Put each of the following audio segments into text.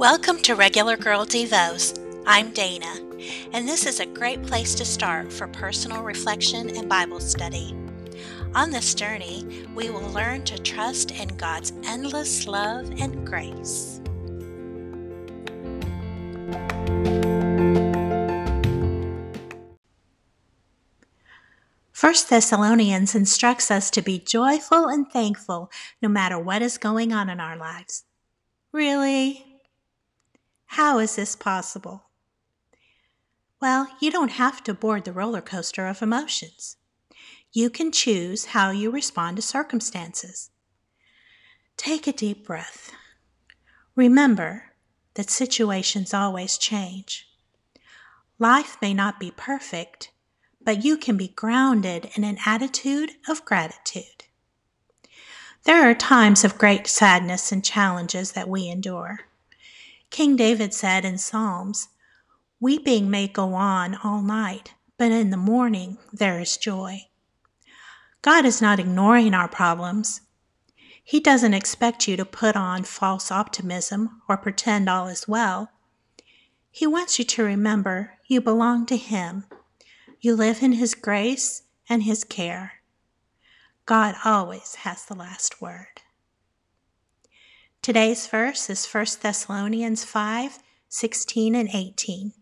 Welcome to Regular Girl Devos. I'm Dana, and this is a great place to start for personal reflection and Bible study. On this journey, we will learn to trust in God's endless love and grace. First Thessalonians instructs us to be joyful and thankful no matter what is going on in our lives. Really? How is this possible? Well, you don't have to board the roller coaster of emotions. You can choose how you respond to circumstances. Take a deep breath. Remember that situations always change. Life may not be perfect, but you can be grounded in an attitude of gratitude. There are times of great sadness and challenges that we endure. King David said in Psalms, Weeping may go on all night, but in the morning there is joy. God is not ignoring our problems. He doesn't expect you to put on false optimism or pretend all is well. He wants you to remember you belong to Him. You live in His grace and His care. God always has the last word. Today's verse is 1 Thessalonians 5 16 and 18.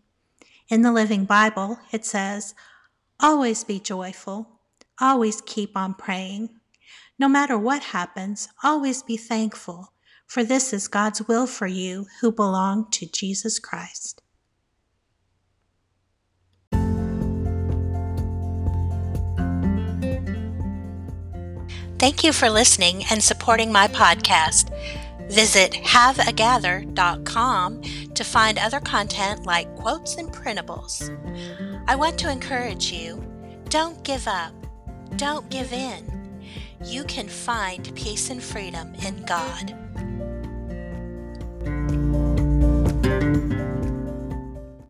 In the Living Bible, it says, Always be joyful, always keep on praying. No matter what happens, always be thankful, for this is God's will for you who belong to Jesus Christ. Thank you for listening and supporting my podcast. Visit haveagather.com to find other content like quotes and printables. I want to encourage you don't give up, don't give in. You can find peace and freedom in God.